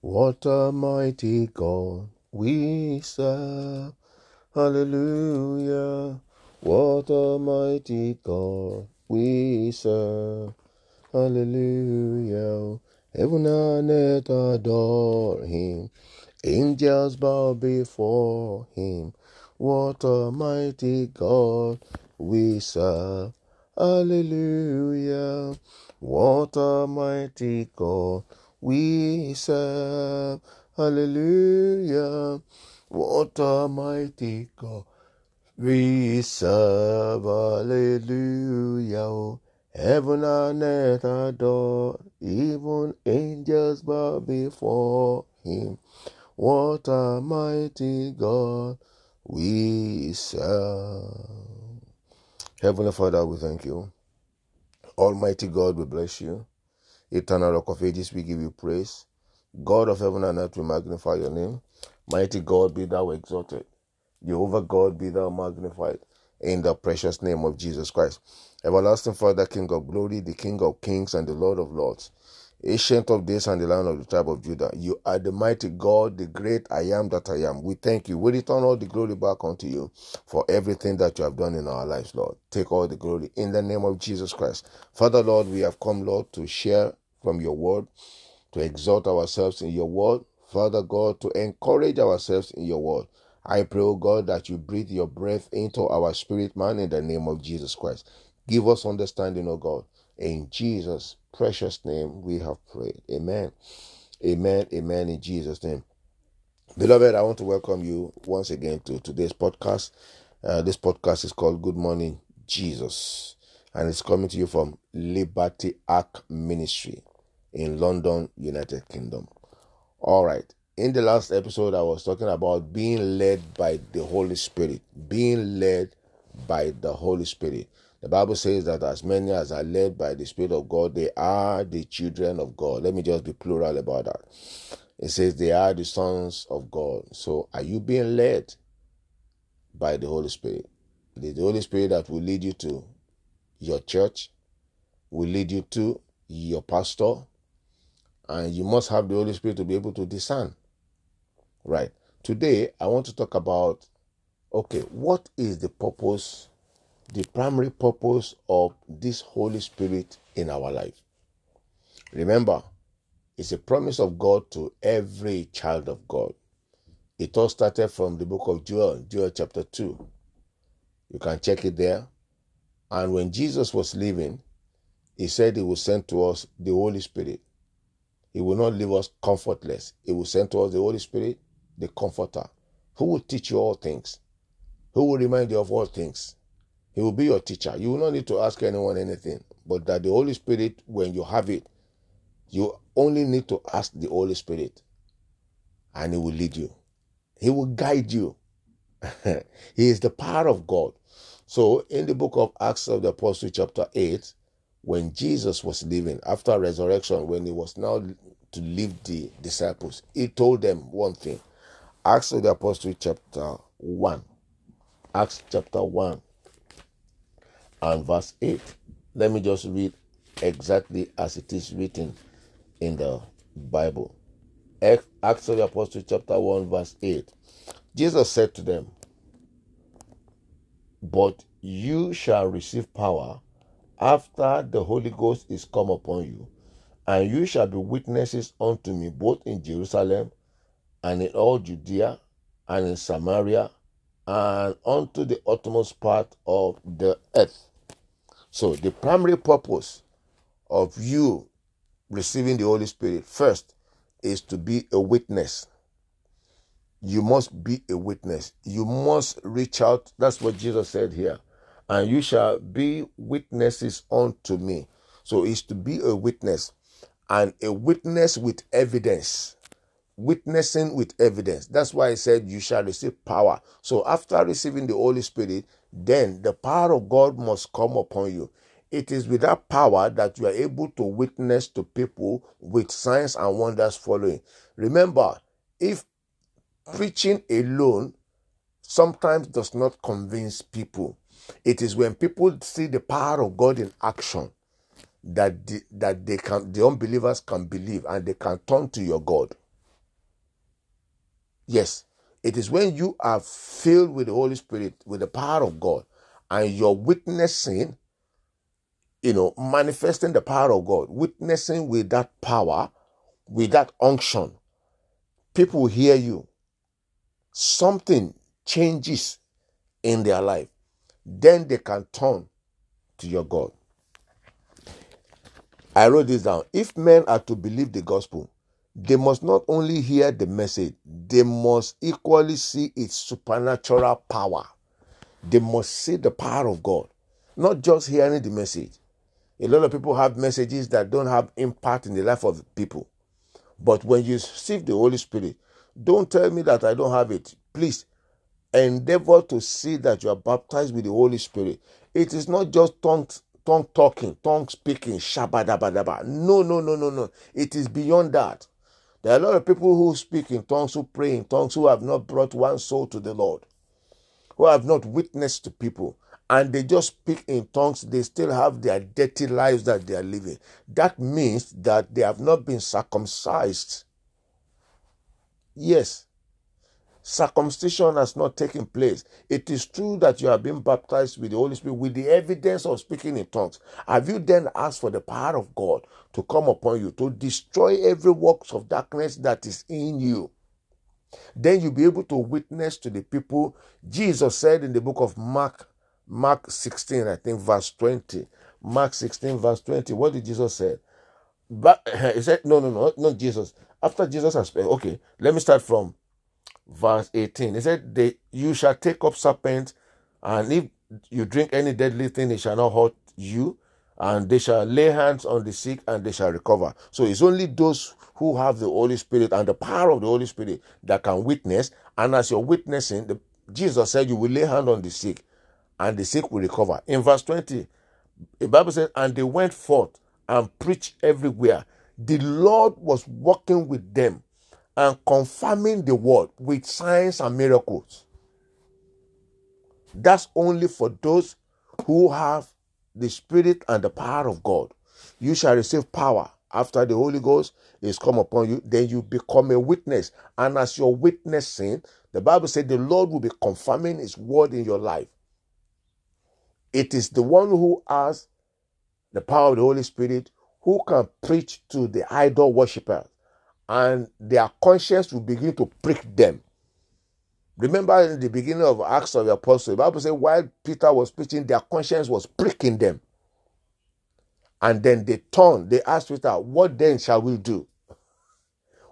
What a mighty God we serve. Hallelujah. What a mighty God we serve. Hallelujah. Heaven and earth adore him. Angels bow before him. What a mighty God we serve. Hallelujah. What a mighty God we serve. Hallelujah. What a mighty God we serve. Hallelujah. Heaven and earth adore, even angels bow before him. What a mighty God we serve. Heavenly Father, we thank you. Almighty God, we bless you. Eternal Rock of Ages, we give you praise. God of heaven and earth, we magnify your name. Mighty God, be thou exalted. Jehovah God, be thou magnified. In the precious name of Jesus Christ. Everlasting Father, King of glory, the King of kings, and the Lord of lords. Ancient of days and the Lion of the tribe of Judah. You are the mighty God, the great I am that I am. We thank you. We return all the glory back unto you for everything that you have done in our lives, Lord. Take all the glory in the name of Jesus Christ. Father, Lord, we have come, Lord, to share from your word, to exalt ourselves in your word. Father God, to encourage ourselves in your word. I pray, O God, that you breathe your breath into our spirit, man, in the name of Jesus Christ. Give us understanding, O God. In Jesus' precious name we have prayed. Amen. Amen. Amen. In Jesus' name. Beloved, I want to welcome you once again to today's podcast. Uh, this podcast is called Good Morning Jesus, and it's coming to you from Liberty Ark Ministry in London, United Kingdom. All right. In the last episode, I was talking about being led by the Holy Spirit. Being led by the Holy Spirit. The Bible says that as many as are led by the Spirit of God, they are the children of God. Let me just be plural about that. It says they are the sons of God. So are you being led by the Holy Spirit? It is the Holy Spirit that will lead you to your church, will lead you to your pastor, and you must have the Holy Spirit to be able to discern. Right. Today, I want to talk about okay, what is the purpose, the primary purpose of this Holy Spirit in our life? Remember, it's a promise of God to every child of God. It all started from the book of Joel, Joel chapter 2. You can check it there. And when Jesus was leaving, he said he will send to us the Holy Spirit. He will not leave us comfortless. He will send to us the Holy Spirit the Comforter, who will teach you all things, who will remind you of all things. He will be your teacher. You will not need to ask anyone anything, but that the Holy Spirit, when you have it, you only need to ask the Holy Spirit, and He will lead you. He will guide you. he is the power of God. So, in the book of Acts of the Apostle, chapter 8, when Jesus was leaving after resurrection, when he was now to leave the disciples, he told them one thing Acts of the Apostle, chapter 1. Acts chapter 1 and verse 8. Let me just read exactly as it is written in the Bible. Acts of the Apostle, chapter 1, verse 8. Jesus said to them, But you shall receive power after the Holy Ghost is come upon you, and you shall be witnesses unto me both in Jerusalem and in all Judea and in Samaria Uh, and unto the uttermost part of the earth. So, the primary purpose of you receiving the Holy Spirit first is to be a witness. You must be a witness. You must reach out. That's what Jesus said here. And you shall be witnesses unto me. So, it's to be a witness and a witness with evidence witnessing with evidence. That's why I said you shall receive power. So after receiving the Holy Spirit, then the power of God must come upon you. It is with that power that you are able to witness to people with signs and wonders following. Remember, if preaching alone sometimes does not convince people, it is when people see the power of God in action that the, that they can the unbelievers can believe and they can turn to your God. Yes, it is when you are filled with the Holy Spirit, with the power of God, and you're witnessing, you know, manifesting the power of God, witnessing with that power, with that unction. People hear you. Something changes in their life. Then they can turn to your God. I wrote this down. If men are to believe the gospel, they must not only hear the message, they must equally see its supernatural power. They must see the power of God, not just hearing the message. A lot of people have messages that don't have impact in the life of people. But when you receive the Holy Spirit, don't tell me that I don't have it. Please endeavor to see that you are baptized with the Holy Spirit. It is not just tongue, tongue talking, tongue speaking, shabadabadaba. No, no, no, no, no. It is beyond that. There are a lot of people who speak in tongues, who pray in tongues, who have not brought one soul to the Lord, who have not witnessed to people, and they just speak in tongues. They still have their dirty lives that they are living. That means that they have not been circumcised. Yes, circumcision has not taken place. It is true that you have been baptized with the Holy Spirit with the evidence of speaking in tongues. Have you then asked for the power of God to come upon you to destroy every works of darkness that is in you? Then you'll be able to witness to the people. Jesus said in the book of Mark, Mark 16, I think, verse 20. Mark 16, verse 20. What did Jesus say? But he said, no, no, no, not Jesus. After Jesus has okay, let me start from verse 18. He said, they, You shall take up serpents, and if you drink any deadly thing, it shall not hurt you, and they shall lay hands on the sick, and they shall recover. So it's only those who have the Holy Spirit and the power of the Holy Spirit that can witness. And as you're witnessing, the, Jesus said, You will lay hand on the sick, and the sick will recover. In verse 20, the Bible says, And they went forth and preached everywhere. The Lord was working with them and confirming the word with signs and miracles. That's only for those who have the Spirit and the power of God. You shall receive power after the Holy Ghost is come upon you. Then you become a witness. And as you're witnessing, the Bible said the Lord will be confirming His word in your life. It is the one who has the power of the Holy Spirit who can preach to the idol worshippers and their conscience will begin to prick them. Remember in the beginning of Acts of the Apostles, the Bible says while Peter was preaching, their conscience was pricking them. And then they turned, they asked Peter, What then shall we do?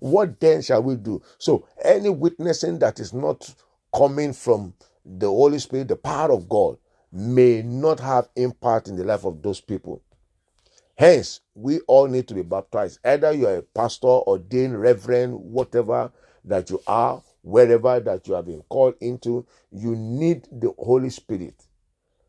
What then shall we do? So, any witnessing that is not coming from the Holy Spirit, the power of God, may not have impact in the life of those people. Hence, we all need to be baptized. Either you are a pastor, ordained, reverend, whatever that you are, wherever that you have been called into, you need the Holy Spirit.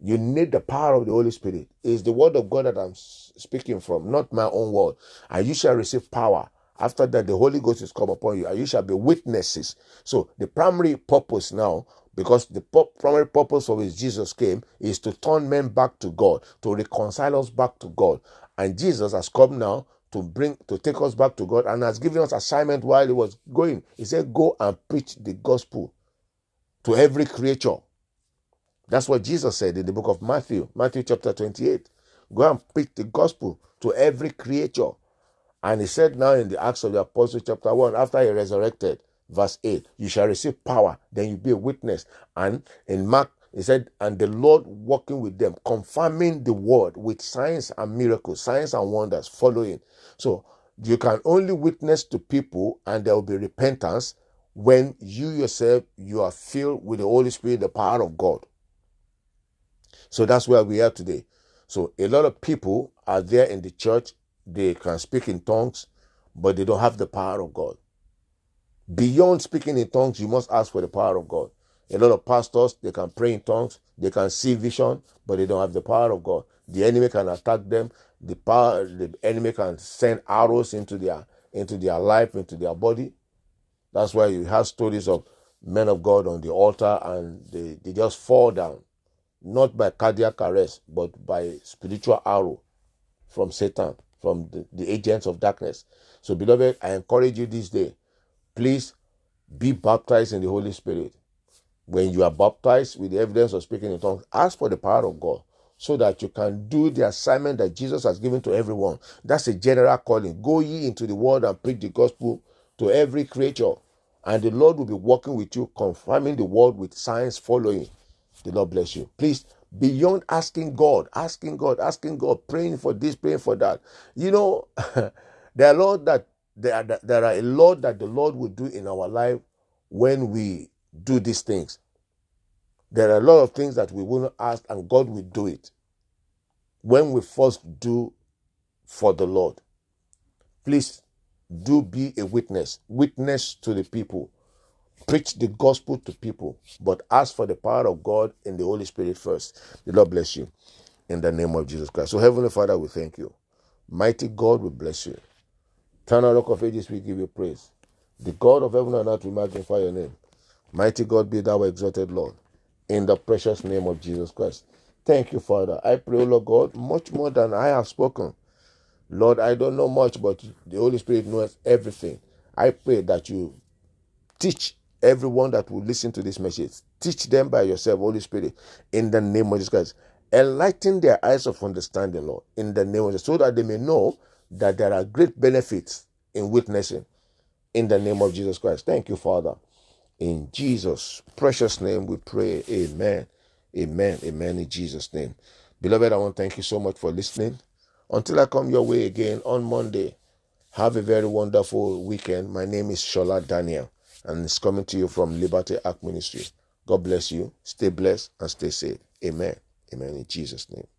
You need the power of the Holy Spirit. It's the word of God that I'm speaking from, not my own word. And you shall receive power. After that, the Holy Ghost is come upon you, and you shall be witnesses. So, the primary purpose now because the primary purpose of which Jesus came is to turn men back to God, to reconcile us back to God. And Jesus has come now to bring to take us back to God and has given us assignment while he was going. He said, Go and preach the gospel to every creature. That's what Jesus said in the book of Matthew, Matthew chapter 28. Go and preach the gospel to every creature. And he said now in the Acts of the Apostles, chapter 1, after he resurrected, verse 8, you shall receive power, then you be a witness. And in Mark he said, and the Lord working with them, confirming the word with signs and miracles, signs and wonders following. So you can only witness to people and there will be repentance when you yourself you are filled with the Holy Spirit, the power of God. So that's where we are today. So a lot of people are there in the church, they can speak in tongues, but they don't have the power of God. Beyond speaking in tongues, you must ask for the power of God. A lot of pastors, they can pray in tongues, they can see vision, but they don't have the power of God. The enemy can attack them. The power, the enemy can send arrows into their into their life, into their body. That's why you have stories of men of God on the altar and they, they just fall down, not by cardiac arrest, but by spiritual arrow from Satan, from the, the agents of darkness. So, beloved, I encourage you this day, please be baptized in the Holy Spirit. When you are baptized with the evidence of speaking in tongues, ask for the power of God so that you can do the assignment that Jesus has given to everyone. That's a general calling. Go ye into the world and preach the gospel to every creature, and the Lord will be working with you, confirming the word with signs following. The Lord bless you. Please, beyond asking God, asking God, asking God, praying for this, praying for that. You know, there are a lot that there are, there are a lot that the Lord will do in our life when we do these things. There are a lot of things that we will not ask, and God will do it when we first do for the Lord. Please do be a witness, witness to the people, preach the gospel to people, but ask for the power of God in the Holy Spirit first. The Lord bless you in the name of Jesus Christ. So, Heavenly Father, we thank you. Mighty God, we bless you. Eternal Rock of Ages, we give you praise. The God of heaven and earth, we magnify your name. Mighty God, be thou exalted, Lord, in the precious name of Jesus Christ. Thank you, Father. I pray, Lord God, much more than I have spoken. Lord, I don't know much, but the Holy Spirit knows everything. I pray that you teach everyone that will listen to this message. Teach them by yourself, Holy Spirit, in the name of Jesus Christ. Enlighten their eyes of understanding, Lord, in the name of Jesus, so that they may know that there are great benefits in witnessing, in the name of Jesus Christ. Thank you, Father. In Jesus' precious name we pray. Amen. Amen. Amen. In Jesus' name. Beloved, I want to thank you so much for listening. Until I come your way again on Monday, have a very wonderful weekend. My name is Shola Daniel, and it's coming to you from Liberty Act Ministry. God bless you. Stay blessed and stay safe. Amen. Amen. In Jesus' name.